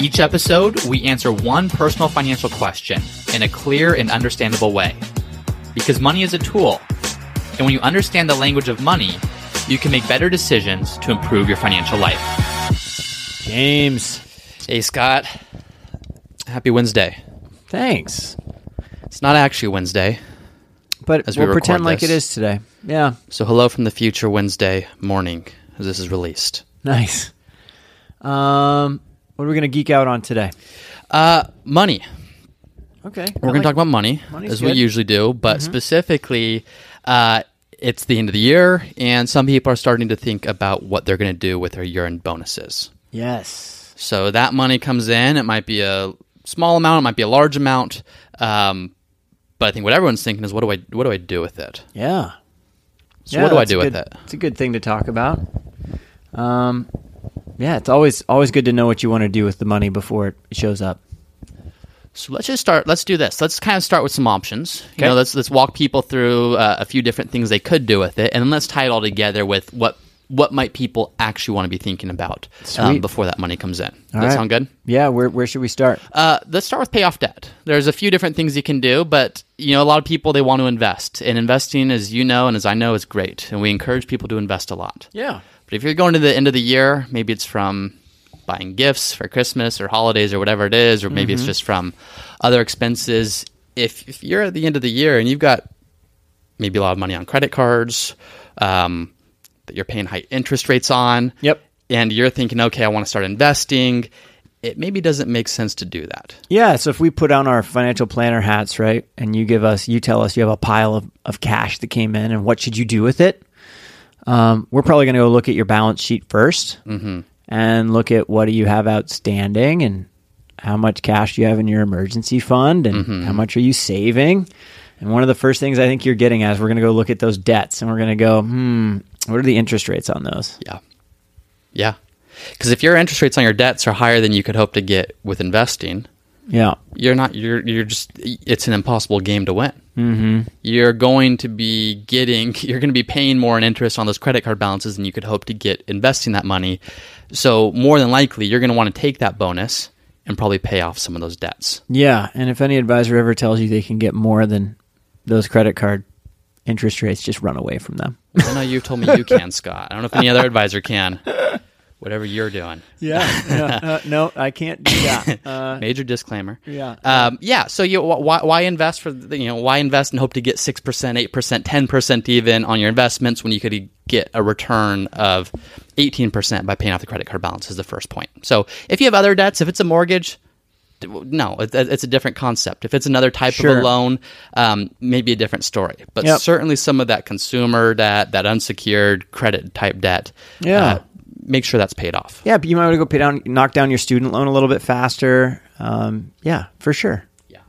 Each episode, we answer one personal financial question in a clear and understandable way. Because money is a tool, and when you understand the language of money, you can make better decisions to improve your financial life. James. Hey, Scott. Happy Wednesday. Thanks. It's not actually Wednesday, But As we we'll pretend like it this. is today. Yeah. so hello from the future Wednesday morning as this is released. Nice. Um, what are we going to geek out on today? Uh, money. Okay. We're going to talk about money, Money's as we good. Mm-hmm. usually do, but specifically, uh, it's the end of the year, and some people are starting to think about what they're going to do with their year-end bonuses. Yes. So that money comes in. It might be a small amount, it might be a large amount, um, but I think what everyone's thinking is, what do I what do I do with it? Yeah. So Yeah, what do I do with it? It's a good thing to talk about. Um, yeah, it's always always good to know what you want to do with the money before it shows up. So let's just start. Let's do this. Let's kind of start with some options. You Okay. know, let's let's walk people through uh, a few different things they could do with it, and then let's tie it all together with what what might people actually want to be thinking about um, before that money comes in. Does All that right. sound good? Yeah, where where should we start? Uh, let's start with pay off debt. There's a few different things you can do, but you know, a lot of people they want to invest, and investing, as you know and as I know, is great, and we encourage people to invest a lot. Yeah. But if you're going to the end of the year, maybe it's from buying gifts for Christmas or holidays or whatever it is, or maybe it's just from other expenses. If, if you're at the end of the year and you've got maybe a lot of money on credit cards um, that you're paying high interest rates on, Yep. and you're thinking, okay, I want to start investing, it maybe doesn't make sense to do that. Yeah, so if we put on our financial planner hats, right, and you give us, you tell us you have a pile of, of cash that came in, and what should you do with it? Um, we're probably going to go look at your balance sheet 1st and look at what do you have outstanding and how much cash do you have in your emergency fund and how much are you saving. And one of the first things I think you're getting at is we're going to go look at those debts and we're going to go, hmm, what are the interest rates on those? Yeah. Yeah. Because if your interest rates on your debts are higher than you could hope to get with investing, Yeah. you're not you're you're just it's an impossible game to win mm-hmm. you're going to be getting you're going to be paying more in interest on those credit card balances than you could hope to get investing that money so more than likely you're going to want to take that bonus and probably pay off some of those debts Yeah, and if any advisor ever tells you they can get more than those credit card interest rates, just run away from them. i know you've told me you can scott i don't know if any other advisor can whatever you're doing Yeah, no, I can't do that. Uh, major disclaimer yeah, Um, yeah. So you why why invest for the, you know why invest and hope to get six percent, eight percent, ten percent even on your investments when you could get a return of eighteen percent by paying off the credit card balance is the first point. So if you have other debts, if it's a mortgage. No, it's a different concept. If it's another type Sure. of a loan, um, maybe a different story. But Yep. certainly some of that consumer debt, that unsecured credit type debt, Yeah. uh, make sure that's paid off. yeah, but you might want to go pay down, knock down your student loan a little bit faster. Um, yeah, for sure. Yeah.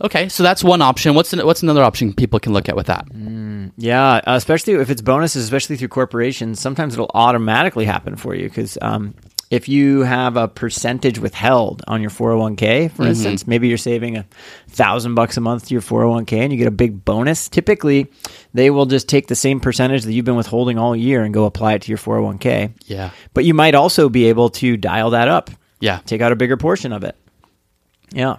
Okay, so that's one option. What's an, what's another option people can look at with that? Yeah, uh, especially if it's bonuses, especially through corporations, sometimes it'll automatically happen for you because um, if you have a percentage withheld on your 401k, for mm-hmm. instance, maybe you're saving a thousand bucks a month to your 401k and you get a big bonus. Typically, they will just take the same percentage that you've been withholding all year and go apply it to your 401k. Yeah, But you might also be able to dial that up, yeah. take out a bigger portion of it. Yeah.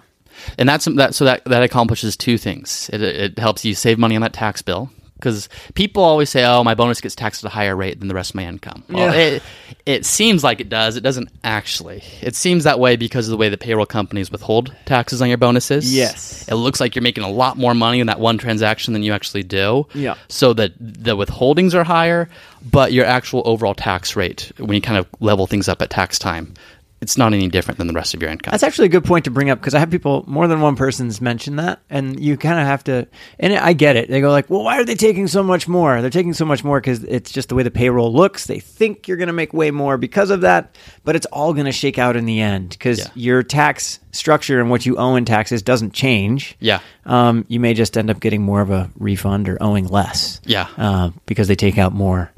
and that's that so that that accomplishes two things it, it helps you save money on that tax bill because people always say oh my bonus gets taxed at a higher rate than the rest of my income well Yeah. it, it seems like it does it doesn't actually it seems that way because of the way the payroll companies withhold taxes on your bonuses Yes. it looks like you're making a lot more money in that one transaction than you actually do Yeah. so that the withholdings are higher but your actual overall tax rate when you kind of level things up at tax time it's not any different than the rest of your income. That's actually a good point to bring up because I have people, more than one person's mentioned that, and you kind of have to. And I get it. They go like, "Well, why are they taking so much more? They're taking so much more because it's just the way the payroll looks. They think you're going to make way more because of that, but it's all going to shake out in the end because Yeah. your tax structure and what you owe in taxes doesn't change. Yeah. um, you may just end up getting more of a refund or owing less. Yeah. uh, because they take out more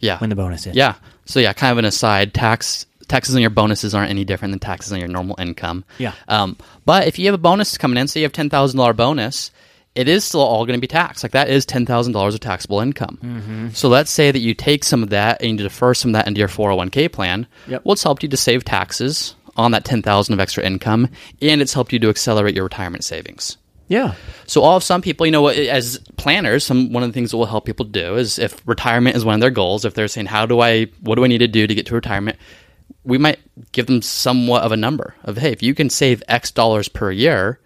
yeah. when the bonus is. Yeah. So yeah, kind of an aside, tax taxes on your bonuses aren't any different than taxes on your normal income. Yeah. Um, but if you have a bonus coming in, say you have ten thousand dollar bonus, it is still all going to be taxed. Like that is ten thousand dollars of taxable income. Mm-hmm. So let's say that you take some of that and you defer some of that into your four hundred one k plan. Yep. Well, it's helped you to save taxes on that ten thousand of extra income, and it's helped you to accelerate your retirement savings. yeah, So all of some people, you know, as planners, some one of the things that will help people do is if retirement is one of their goals, if they're saying, "How do I? What do I need to do to get to retirement?" We might give them somewhat of a number of, "Hey, if you can save X dollars per year,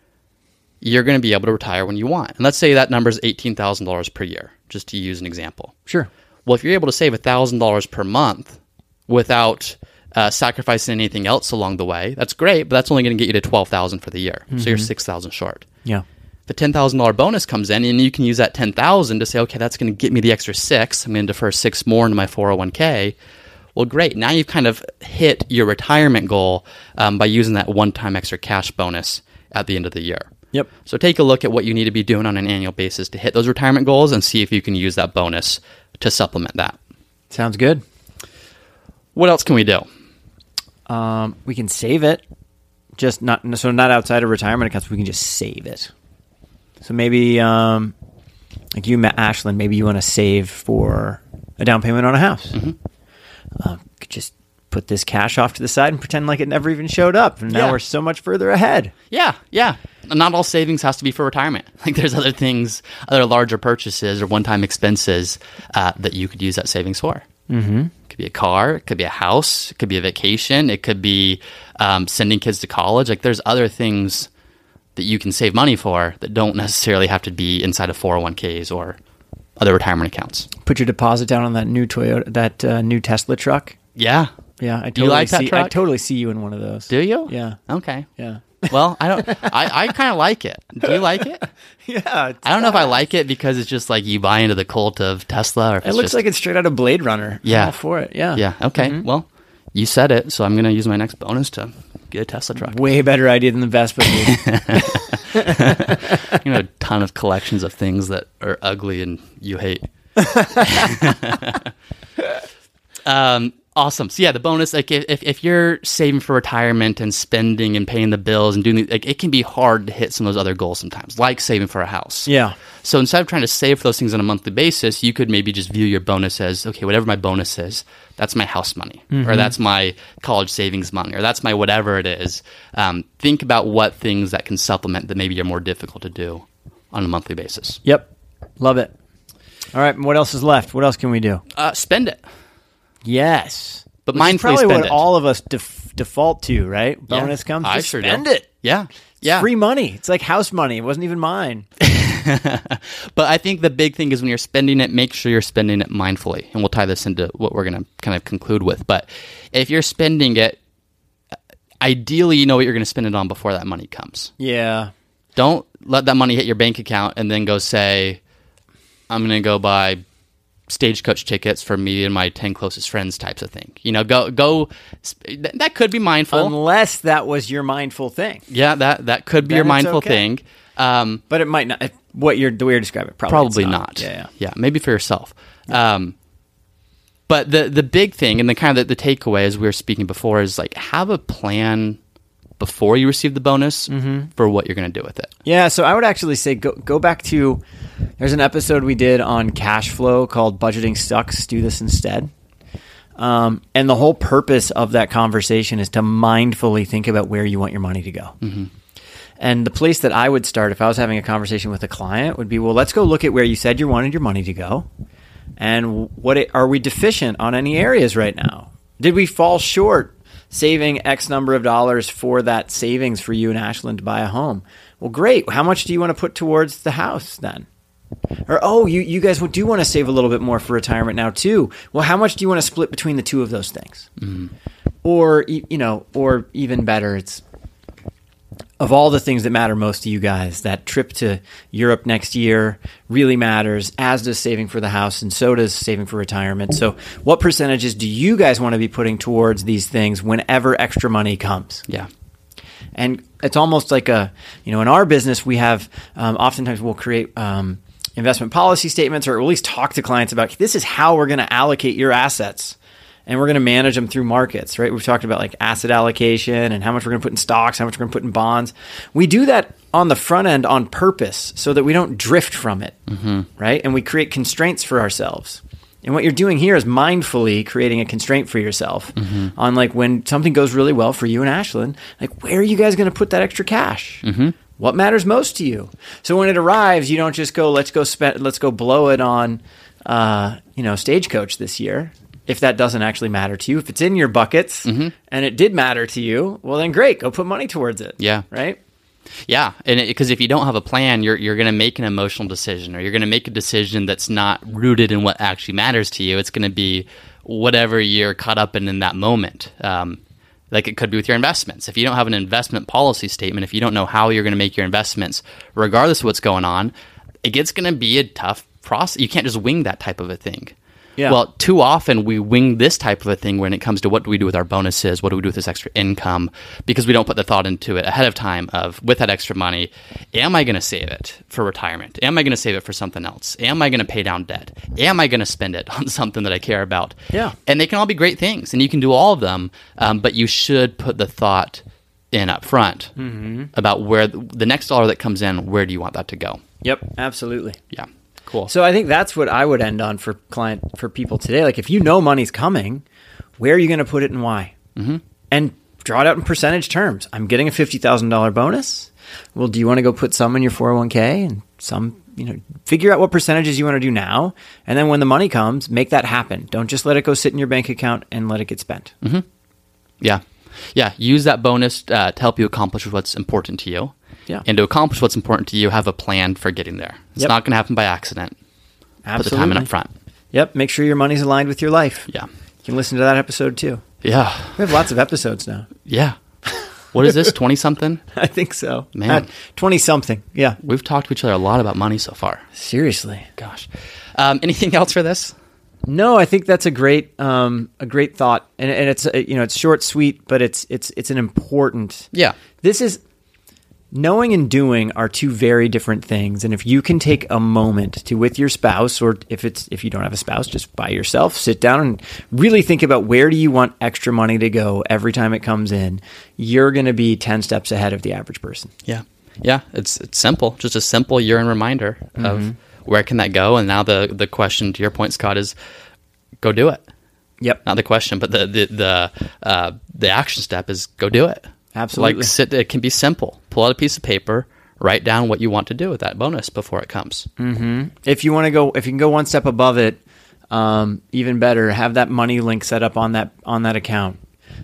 you're going to be able to retire when you want." And let's say that number is eighteen thousand dollars per year, just to use an example. sure. Well, if you're able to save thousand dollars per month without uh, sacrificing anything else along the way, that's great. But that's only going to get you to twelve thousand for the year, so you're six thousand short Yeah, the ten thousand dollar bonus comes in, and you can use that ten thousand to say, okay, that's going to get me the extra six. I'm going to defer six more into my four hundred one k. Well, great. Now you've kind of hit your retirement goal um, by using that one time extra cash bonus at the end of the year. yep. So take a look at what you need to be doing on an annual basis to hit those retirement goals, and see if you can use that bonus to supplement that. Sounds good. What else can we do? Um, we can save it, just not so not outside of retirement accounts. We can just save it. So maybe, um, like you, Matt Ashland, maybe you want to save for a down payment on a house. Um, could just put this cash off to the side and pretend like it never even showed up, and now Yeah. we're so much further ahead. Yeah, yeah. Not all savings has to be for retirement. Like there's other things, other larger purchases or one-time expenses uh, that you could use that savings for. Mm-hmm. It could be a car, it could be a house, it could be a vacation, it could be um, sending kids to college. Like there's other things that you can save money for that don't necessarily have to be inside of 401ks or other retirement accounts. Put your deposit down on that new Toyota, that uh, new Tesla truck. Yeah. Yeah, I totally like that see. I totally see you in one of those. Do you? Yeah. Okay. Yeah. Well, I don't. I, I kind of like it. Do you like it? yeah. I don't know if I like it because it's just like you buy into the cult of Tesla, It looks just, like it's straight out of Blade Runner. I'm Yeah. all for it. Yeah. yeah. Okay, well, you said it, so I'm going to use my next bonus to a Tesla truck. Way better idea than the Vespa. you know, a ton of collections of things that are ugly and you hate. um, awesome. So yeah, the bonus, like if, if if you're saving for retirement and spending and paying the bills and doing, the, like it can be hard to hit some of those other goals sometimes, like saving for a house. yeah. So instead of trying to save for those things on a monthly basis, you could maybe just view your bonus as okay, whatever my bonus is, that's my house money, or that's my college savings money, or that's my whatever it is. Um, think about what things that can supplement that maybe are more difficult to do on a monthly basis. Yep. Love it. All right. What else is left? What else can we do? Uh, spend it, Yes. but Which is mindfully probably spend what it. all of us def- default to, right? Yeah, Bonus comes. I sure spend do. it. Yeah, yeah. Free money. It's like house money. It wasn't even mine. But I think the big thing is when you're spending it, make sure you're spending it mindfully. And we'll tie this into what we're going to kind of conclude with. But if you're spending it, ideally, you know what you're going to spend it on before that money comes. Yeah. Don't let that money hit your bank account and then go say, I'm going to go buy stagecoach tickets for me and my 10 closest friends types of thing. You know, go, go, th- that could be mindful. Unless that was your mindful thing, yeah, that, that could be Then your mindful okay. thing. Um, but it might not. if- What you're the way you're describing it, probably, Probably it's not. Yeah. yeah. Yeah, maybe for yourself. Um, but the the big thing and the kind of the, the takeaway as we were speaking before is like have a plan before you receive the bonus Mm-hmm. for what you're going to do with it. Yeah, so I would actually say go go back to there's an episode we did on cash flow called Budgeting Sucks, Do This Instead. Um, and the whole purpose of that conversation is to mindfully think about where you want your money to go. And the place that I would start if I was having a conversation with a client would be, well, let's go look at where you said you wanted your money to go, and what it, are we deficient on any areas right now? Did we fall short saving X number of dollars for that savings for you and Ashland to buy a home? Well, great. How much do you want to put towards the house then? Or oh, you you guys do want to save a little bit more for retirement now too. Well, how much do you want to split between the two of those things? Mm-hmm. or e- you know, or even better, it's of all the things that matter most to you guys, that trip to Europe next year really matters, as does saving for the house, and so does saving for retirement. So, what percentages do you guys want to be putting towards these things whenever extra money comes? Yeah. and it's almost like a you know in our business we have um, oftentimes we'll create um, investment policy statements or at least talk to clients about this is how we're going to allocate your assets and we're going to manage them through markets right we've talked about like asset allocation and how much we're going to put in stocks how much we're going to put in bonds we do that on the front end on purpose so that we don't drift from it right and we create constraints for ourselves and what you're doing here is mindfully creating a constraint for yourself on like when something goes really well for you and Ashlyn, like where are you guys going to put that extra cash? Mm-hmm. What matters most to you? So when it arrives, you don't just go, let's go spend, let's go blow it on, uh, you know, stagecoach this year. If that doesn't actually matter to you, if it's in your buckets and it did matter to you, well then great, go put money towards it. Yeah. Right. Yeah, and because if you don't have a plan, you're you're going to make an emotional decision, or you're going to make a decision that's not rooted in what actually matters to you. It's going to be whatever you're caught up in in that moment. Um, like it could be with your investments. If you don't have an investment policy statement, if you don't know how you're going to make your investments, regardless of what's going on, it gets going to be a tough process. You can't just wing that type of a thing. Yeah. Well, too often we wing this type of a thing when it comes to what do we do with our bonuses, what do we do with this extra income, because we don't put the thought into it ahead of time of with that extra money, am I going to save it for retirement? Am I going to save it for something else? Am I going to pay down debt? Am I going to spend it on something that I care about? Yeah. and they can all be great things, and you can do all of them, um, but you should put the thought in up front about where the, the next dollar that comes in, where do you want that to go? Yep. Absolutely. Yeah, cool. So I think that's what I would end on for client for people today. Like if you know money's coming, where are you going to put it and why? Mm-hmm. And draw it out in percentage terms. I'm getting a fifty thousand dollar bonus. Well, do you want to go put some in your four hundred one k and some? You know, figure out what percentages you want to do now, and then when the money comes, make that happen. Don't just let it go sit in your bank account and let it get spent. Yeah. Yeah. Use that bonus uh, to help you accomplish what's important to you. Yeah. And to accomplish what's important to you, have a plan for getting there. It's Yep. not going to happen by accident. Absolutely. Put the time in up front. Yep. Make sure your money's aligned with your life. Yeah. You can listen to that episode too. Yeah. We have lots of episodes now. Yeah. What is this? 20 something? I think so. Man. twenty something. Yeah. We've talked to each other a lot about money so far. Seriously. Gosh. Um, anything else for this? No, I think that's a great um, a great thought, and, and it's you know it's short, sweet, but it's it's it's an important. Yeah. This is knowing and doing are two very different things, and if you can take a moment to with your spouse, or if it's if you don't have a spouse, just by yourself, sit down and really think about where do you want extra money to go every time it comes in. You're going to be ten steps ahead of the average person. Yeah. Yeah. It's, it's simple. Just a simple year end reminder of where can that go. And now the, the question to your point, Scott, is go do it. Yep. not the question, but the the the uh, the action step is go do it. Absolutely. Like sit. It can be simple. Pull out a piece of paper, write down what you want to do with that bonus before it comes. if you want to go if you can go one step above it um, even better have that money link set up on that on that account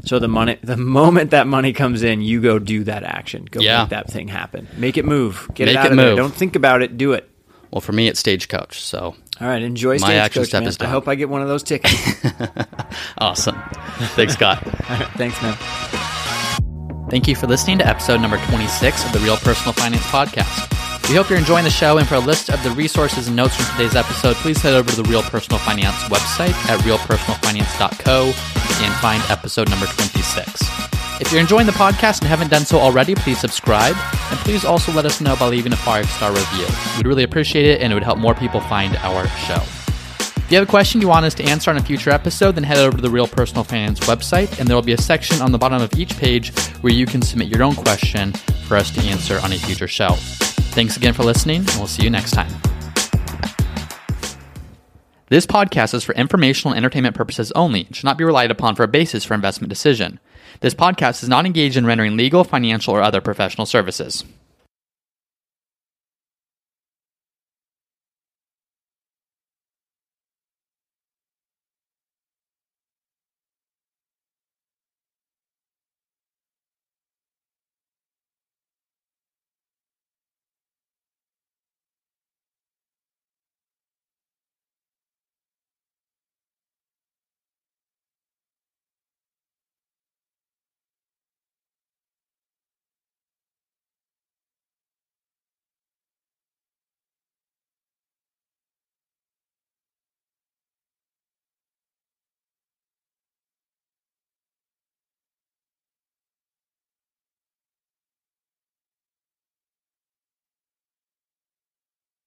so the money the moment that money comes in you go do that action go Yeah. make that thing happen make it move get Make it out it of there move. don't think about it do it Well, for me, it's stagecoach. So all right enjoy My action Stagecoach, step man. is i hope i get one of those tickets awesome. Thanks, Scott. thanks man Thank you for listening to episode number 26 of the Real Personal Finance Podcast. We hope you're enjoying the show, and for a list of the resources and notes from today's episode, please head over to the Real Personal Finance website at realpersonalfinance.co and find episode number 26. If you're enjoying the podcast and haven't done so already, please subscribe, and please also let us know by leaving a five star review. We'd really appreciate it, and it would help more people find our show. If you have a question you want us to answer on a future episode, then head over to the Real Personal Finance website, and there will be a section on the bottom of each page where you can submit your own question for us to answer on a future show. Thanks again for listening, and we'll see you next time. This podcast is for informational and entertainment purposes only and should not be relied upon for a basis for investment decision. This podcast is not engaged in rendering legal, financial, or other professional services.